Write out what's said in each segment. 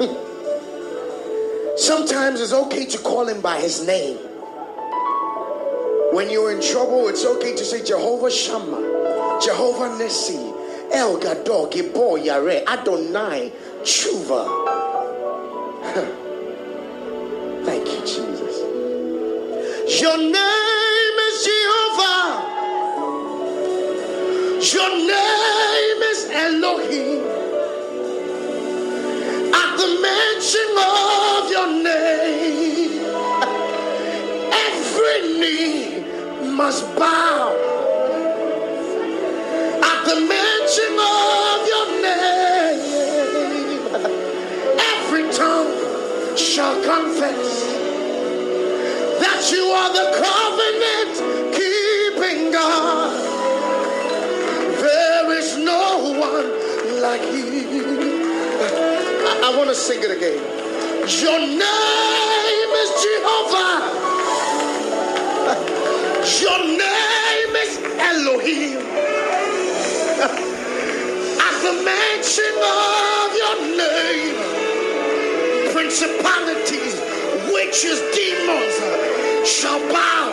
Sometimes it's okay to call him by his name. When you're in trouble, it's okay to say Jehovah Shammah, Jehovah Nissi, El Gadol, Gibor, Yare, Adonai, Tshuva. Thank you, Jesus. Your name knee must bow. At the mention of your name, every tongue shall confess that you are the covenant keeping God. There is no one like you. I, I want to sing it again. Your name is Jehovah. Your name is Elohim. At the mention of your name, principalities, witches, demons uh, shall bow.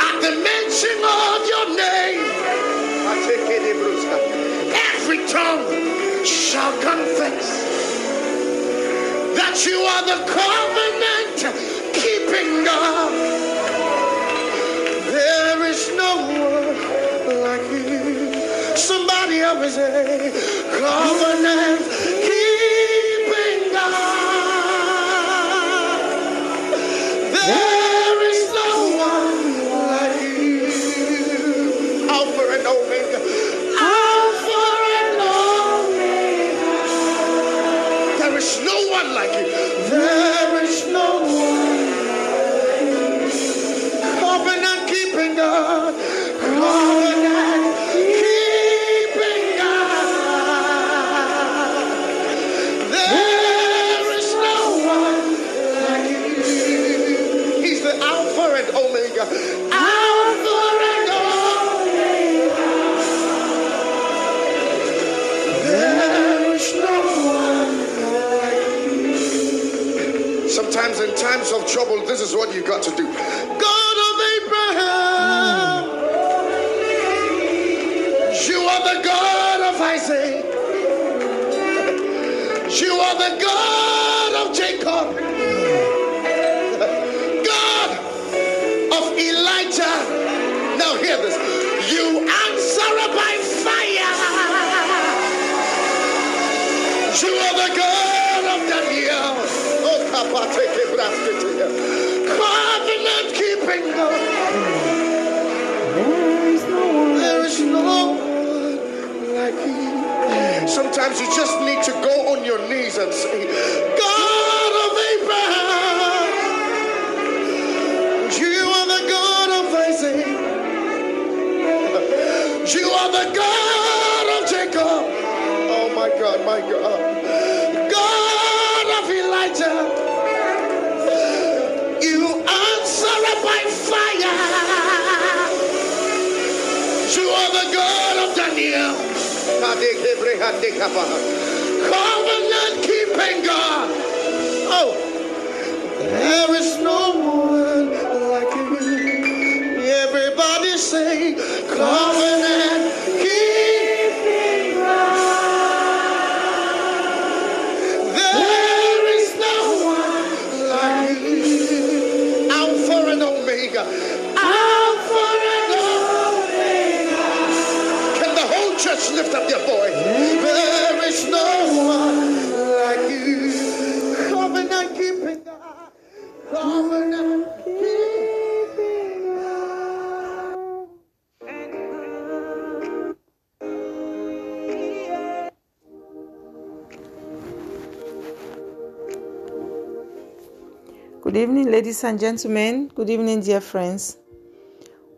At the mention of your name, every tongue shall confess that you are the covenant keeping God. Somebody help me say, covenant trouble, this is what you got to do. God of Abraham, you are the God of Isaac. You are the God kapateke braskete. Covenant keeping God. There is no one like you. Sometimes you just need to go on your knees and say, Covenant keeping God. Oh, there is no one like you. Everybody say, Covenant Good evening, ladies and gentlemen. Good evening, dear friends.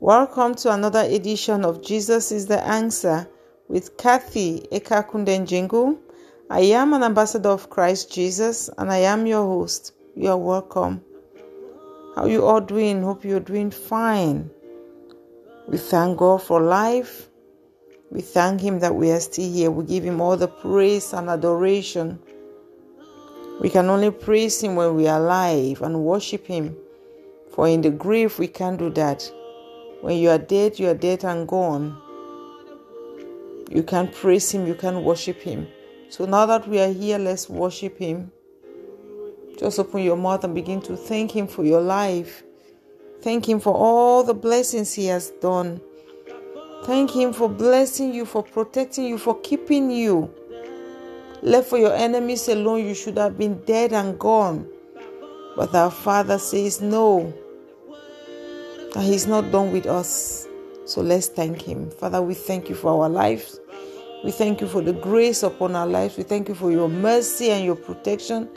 Welcome to another edition of Jesus is the Answer with Kathy Ekakunden Jingu. I am an ambassador of Christ Jesus and I am your host. You are welcome. How you all doing? Hope you're doing fine. We thank God for life We thank Him that we are still here. We give Him all the praise and adoration. We can only praise Him when we are alive and worship Him. For in the grave, we can't do that. When you are dead, you are dead and gone. You can't praise Him, you can't worship Him. So now that we are here, let's worship Him. Just open your mouth and begin to thank Him for your life. Thank Him for all the blessings He has done. Thank Him for blessing you, for protecting you, for keeping you. Left for your enemies alone, you should have been dead and gone. But our Father says no, that He's not done with us. So let's thank Him. Father, we thank you for our lives. We thank you for the grace upon our lives. We thank you for your mercy and your protection.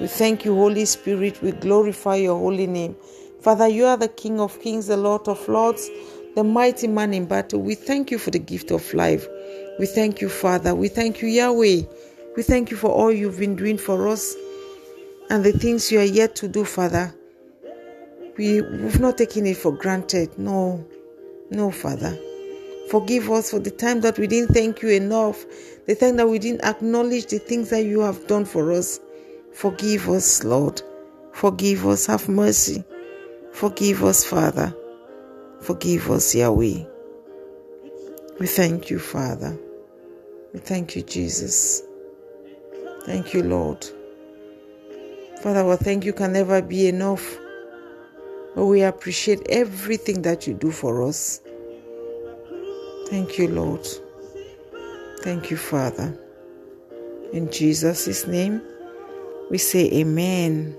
We thank you, Holy Spirit. We glorify your holy name. Father, you are the King of kings, the Lord of lords, the mighty man in battle. We thank you for the gift of life. We thank you, Father. We thank you, Yahweh. We thank you for all you've been doing for us and the things you are yet to do, Father. We, we've not taken it for granted. No, no, Father. Forgive us for the time that we didn't thank you enough, the time that we didn't acknowledge the things that you have done for us. Forgive us, Lord. Forgive us. Have mercy. Forgive us, Father. Forgive us, Yahweh. We thank you, Father. We thank you, Jesus. Thank you, Lord. Father, our thank you can never be enough. But we appreciate everything that you do for us. Thank you, Lord. Thank you, Father. In Jesus' name, we say amen.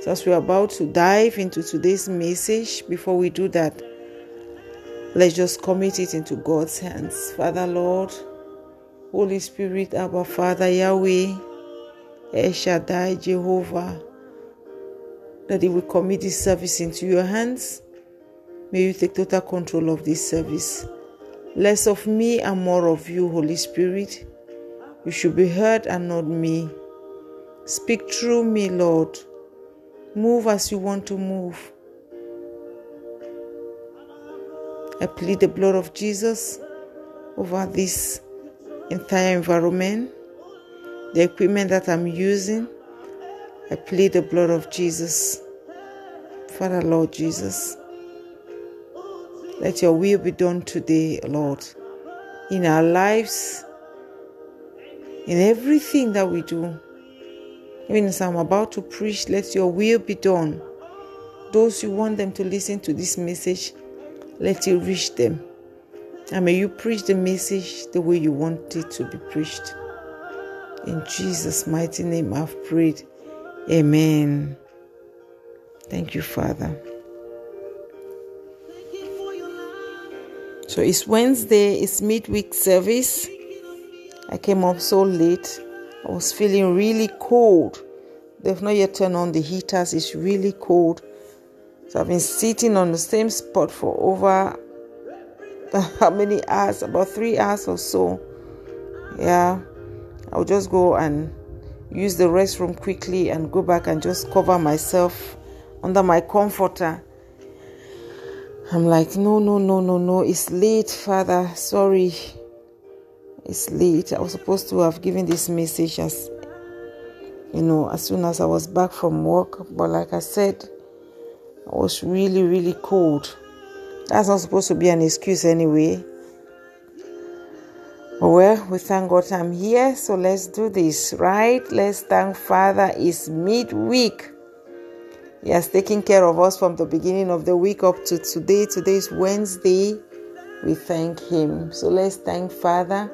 So, as we're about to dive into today's message, before we do that, let's just commit it into God's hands. Father, Lord, Holy Spirit, our Father, Yahweh, El Jehovah, that He will commit this service into your hands. May you take total control of this service. Less of me and more of you, Holy Spirit. You should be heard and not me. Speak through me, Lord. Move as you want to move. I plead the blood of Jesus over this entire environment, the equipment that I'm using. I plead the blood of Jesus. Father, Lord Jesus. Let your will be done today, Lord, in our lives, in everything that we do. Even as I'm about to preach, let your will be done. Those who want them to listen to this message, let it reach them. And may you preach the message the way you want it to be preached. In Jesus' mighty name I've prayed. Amen. Thank you, Father. So it's Wednesday, it's midweek service. I came up so late. I was feeling really cold. They've not yet turned on the heaters, it's really cold. So I've been sitting on the same spot for over how many hours? About three hours or so. Yeah. I'll just go and use the restroom quickly and go back and just cover myself under my comforter I'm like, no, no, no, no, no. It's late, Father. Sorry. It's late. I was supposed to have given this message as, you know, as soon as I was back from work. But like I said, I was really, really cold. That's not supposed to be an excuse anyway. Well, we thank God I'm here. So let's do this, right? Let's thank Father. It's midweek. He has taken care of us from the beginning of the week up to today. Today is Wednesday. We thank Him. So let's thank Father.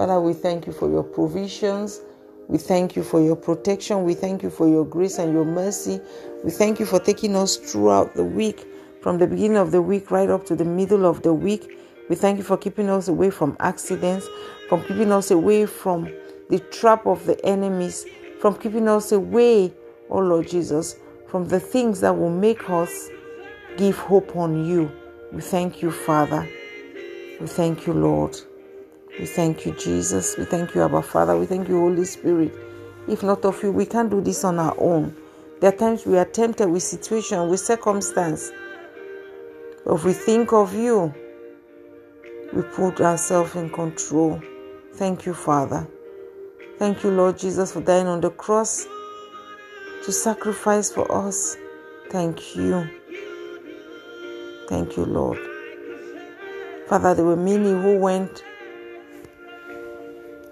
Father, we thank you for your provisions. We thank you for your protection. We thank you for your grace and your mercy. We thank you for taking us throughout the week, from the beginning of the week right up to the middle of the week. We thank you for keeping us away from accidents, from keeping us away from the trap of the enemies, from keeping us away, oh Lord Jesus, from the things that will make us give hope on you. We thank you, Father. We thank you, Lord. We thank you, Jesus. We thank you, Abba Father. We thank you, Holy Spirit. If not of you, we can't do this on our own. There are times we are tempted with situation, with circumstance. But if we think of you, We put ourselves in control. Thank you, Father. Thank you, Lord Jesus, for dying on the cross to sacrifice for us. Thank you. Thank you, Lord. Father, there were many who went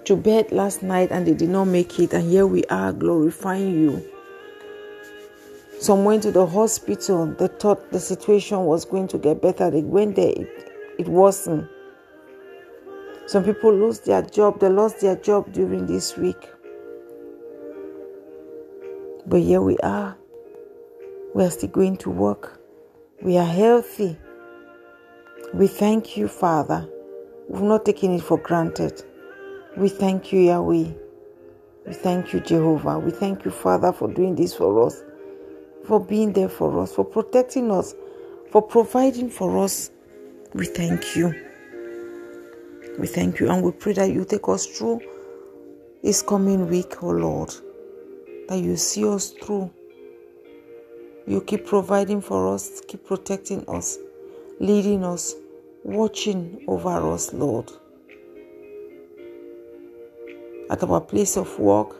to bed last night and they did not make it, and here we are glorifying you. Some went to the hospital, they thought the situation was going to get better. They went there, it, it wasn't. Some people lost their job, they lost their job during this week. But here we are. We are still going to work. We are healthy. We thank you, Father. We've not taken it for granted. We thank you, Yahweh. We thank you, Jehovah. We thank you, Father, for doing this for us, for being there for us, for protecting us, for providing for us. We thank you. We thank you and we pray that you take us through this coming week, oh Lord. That you see us through. You keep providing for us, keep protecting us, leading us, watching over us, Lord at our place of work.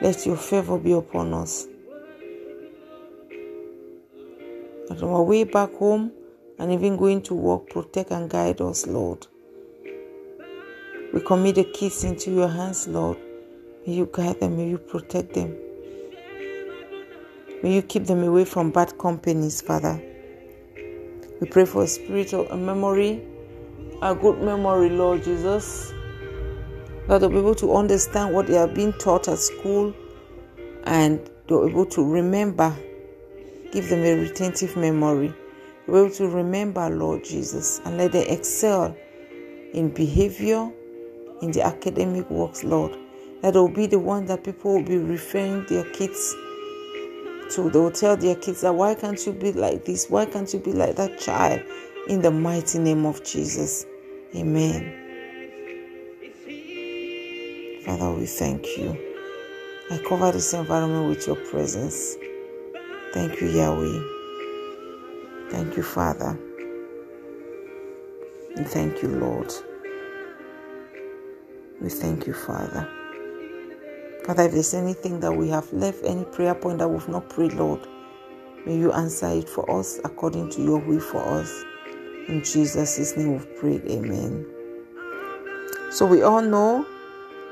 Let your favor be upon us. At our way back home and even going to work, protect and guide us, Lord. We commit the kids into your hands, Lord. May you guide them, may you protect them. May you keep them away from bad companies, Father. We pray for a spiritual a memory, a good memory, Lord Jesus that they'll be able to understand what they are being taught at school and they'll be able to remember. Give them a retentive memory. Be able to remember, Lord Jesus, and let them excel in behavior, in the academic works, Lord. That will be the one that people will be referring their kids to. They will tell their kids that why can't you be like this? Why can't you be like that child? In the mighty name of Jesus. Amen. Father, we thank you. I cover this environment with your presence. Thank you, Yahweh. Thank you, Father. And thank you, Lord. We thank you, Father. Father, if there's anything that we have left, any prayer point that we've not prayed, Lord, may you answer it for us according to your will for us. In Jesus' name we've prayed. Amen. So we all know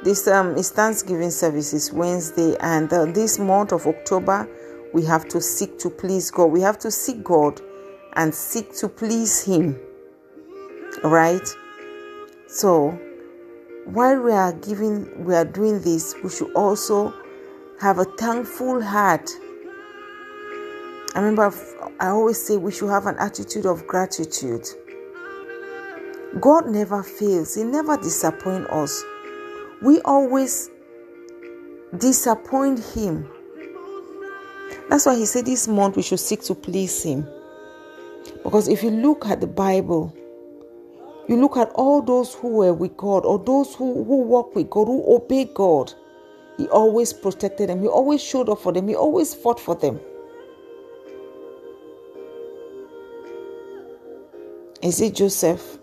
this um, is Thanksgiving services Wednesday, and uh, this month of October, we have to seek to please God. We have to seek God and seek to please Him. Right? So, while we are giving, we are doing this, we should also have a thankful heart. I remember I always say we should have an attitude of gratitude. God never fails, He never disappoints us we always disappoint Him. That's why He said this month we should seek to please Him. Because if you look at the Bible, you look at all those who were with God or those who, who walk with God, who obey God, He always protected them, He always showed up for them, He always fought for them. Is it Joseph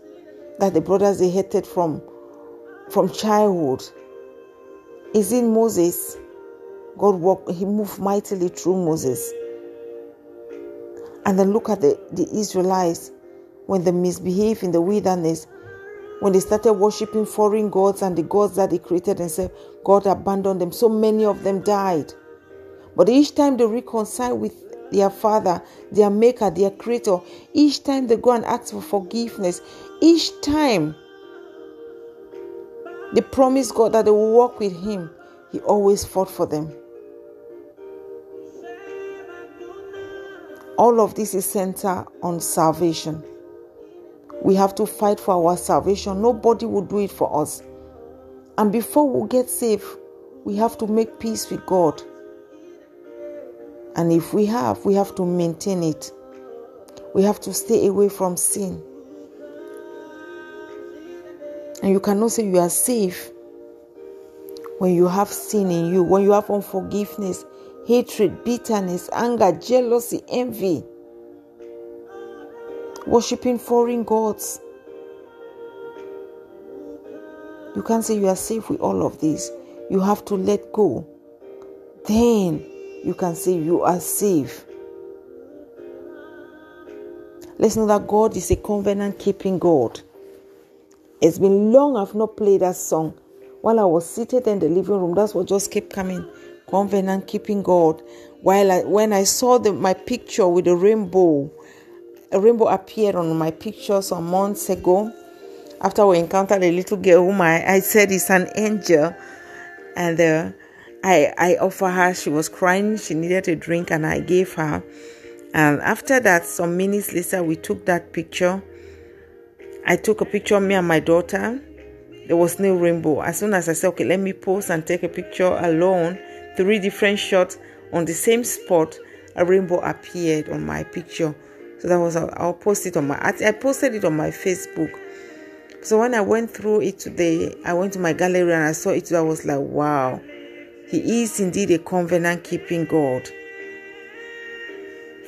that the brothers they hated from from childhood. Is in Moses? God walked, he moved mightily through Moses. And then look at the, the Israelites when they misbehaved in the wilderness, when they started worshiping foreign gods and the gods that they created and said, God abandoned them. So many of them died. But each time they reconcile with their father, their maker, their creator, each time they go and ask for forgiveness, each time they promised God that they will walk with Him. He always fought for them. All of this is centered on salvation. We have to fight for our salvation. Nobody will do it for us. And before we get saved, we have to make peace with God. And if we have, we have to maintain it. We have to stay away from sin. And you cannot say you are safe when you have sin in you, when you have unforgiveness, hatred, bitterness, anger, jealousy, envy, worshipping foreign gods, You can't say you are safe with all of this. You have to let go. Then you can say you are safe. Let's know that God is a covenant keeping God. It's been long I've not played that song. While I was seated in the living room, that's what just kept coming. Covenant keeping God. While I, when I saw the, my picture with the rainbow, a rainbow appeared on my picture some months ago. After we encountered a little girl whom I, I said is an angel, and uh, I I offered her. She was crying. She needed a drink, and I gave her. And after that, some minutes later, we took that picture I took a picture of me and my daughter. There was no rainbow. As soon as I said, okay, let me pose and take a picture alone, three different shots on the same spot, a rainbow appeared on my picture. So that was, I'll post it on my, I posted it on my Facebook. So when I went through it today, I went to my gallery and I saw it. I was like, wow, He is indeed a covenant keeping God.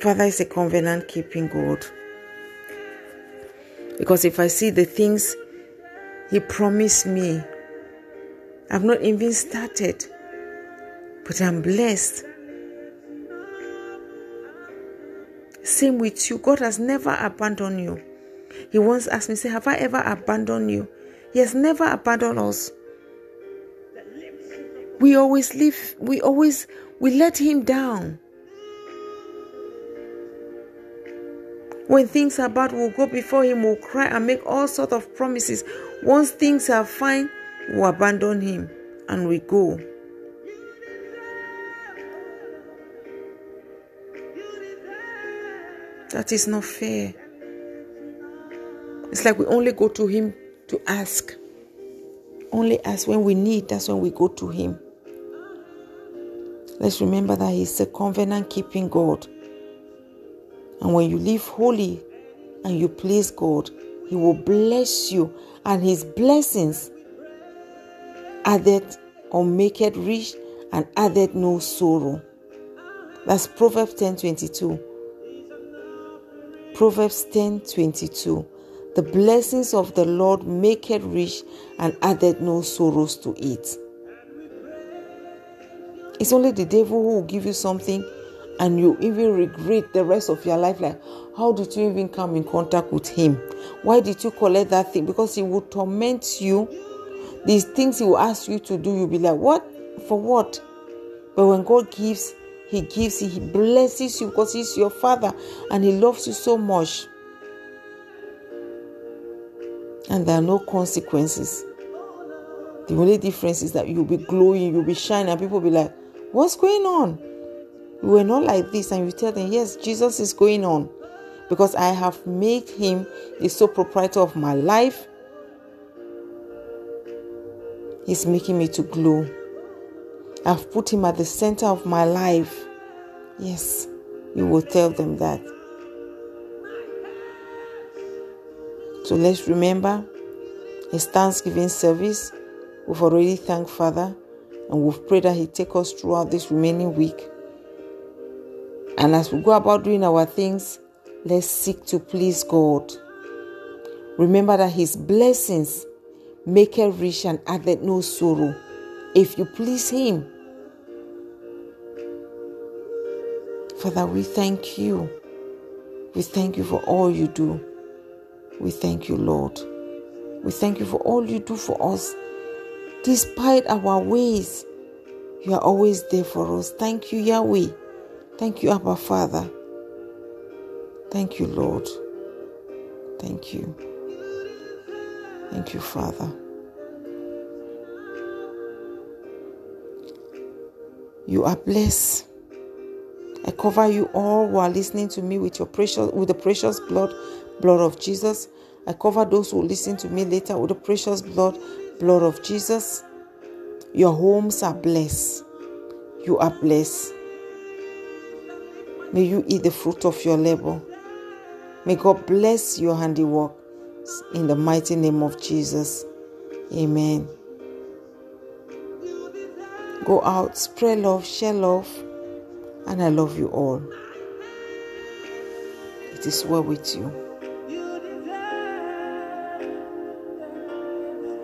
Father is a covenant keeping God. Because if I see the things He promised me, I've not even started, but I'm blessed. Same with you. God has never abandoned you. He once asked me, say, Have I ever abandoned you? He has never abandoned us. We always live, we always we let him down. When things are bad, we'll go before Him, we'll cry and make all sorts of promises. Once things are fine, we'll abandon Him and we go. That is not fair. It's like we only go to Him to ask. Only ask when we need, that's when we go to Him. Let's remember that He's a covenant keeping God. And when you live holy and you please God, He will bless you, and His blessings added or make it rich and added no sorrow. That's Proverbs 10 22. Proverbs 10 22. The blessings of the Lord make it rich and added no sorrows to it. It's only the devil who will give you something and you even regret the rest of your life like how did you even come in contact with him? Why did you collect that thing? Because he will torment you. These things he will ask you to do you'll be like what? For what? But when god gives he gives he blesses you because he's your father and he loves you so much. And there are no consequences. The only difference is that you'll be glowing you'll be shining and people will be like what's going on we were not like this, and you tell them, Yes, Jesus is going on because I have made him the sole proprietor of my life. He's making me to glow. I've put him at the center of my life. Yes, you will tell them that. So let's remember his Thanksgiving service. We've already thanked Father and we've prayed that He take us throughout this remaining week. And as we go about doing our things, let's seek to please God. Remember that His blessings make it rich and added no sorrow. If you please Him, Father, we thank you. We thank you for all you do. We thank you, Lord. We thank you for all you do for us. Despite our ways, you are always there for us. Thank you, Yahweh. Thank you, Abba Father. Thank you, Lord. Thank you. Thank you, Father. You are blessed. I cover you all who are listening to me with your precious with the precious blood, blood of Jesus. I cover those who listen to me later with the precious blood, blood of Jesus. Your homes are blessed. You are blessed. May you eat the fruit of your labor. May God bless your handiwork in the mighty name of Jesus. Amen. Go out, spread love, share love, and I love you all. It is well with you.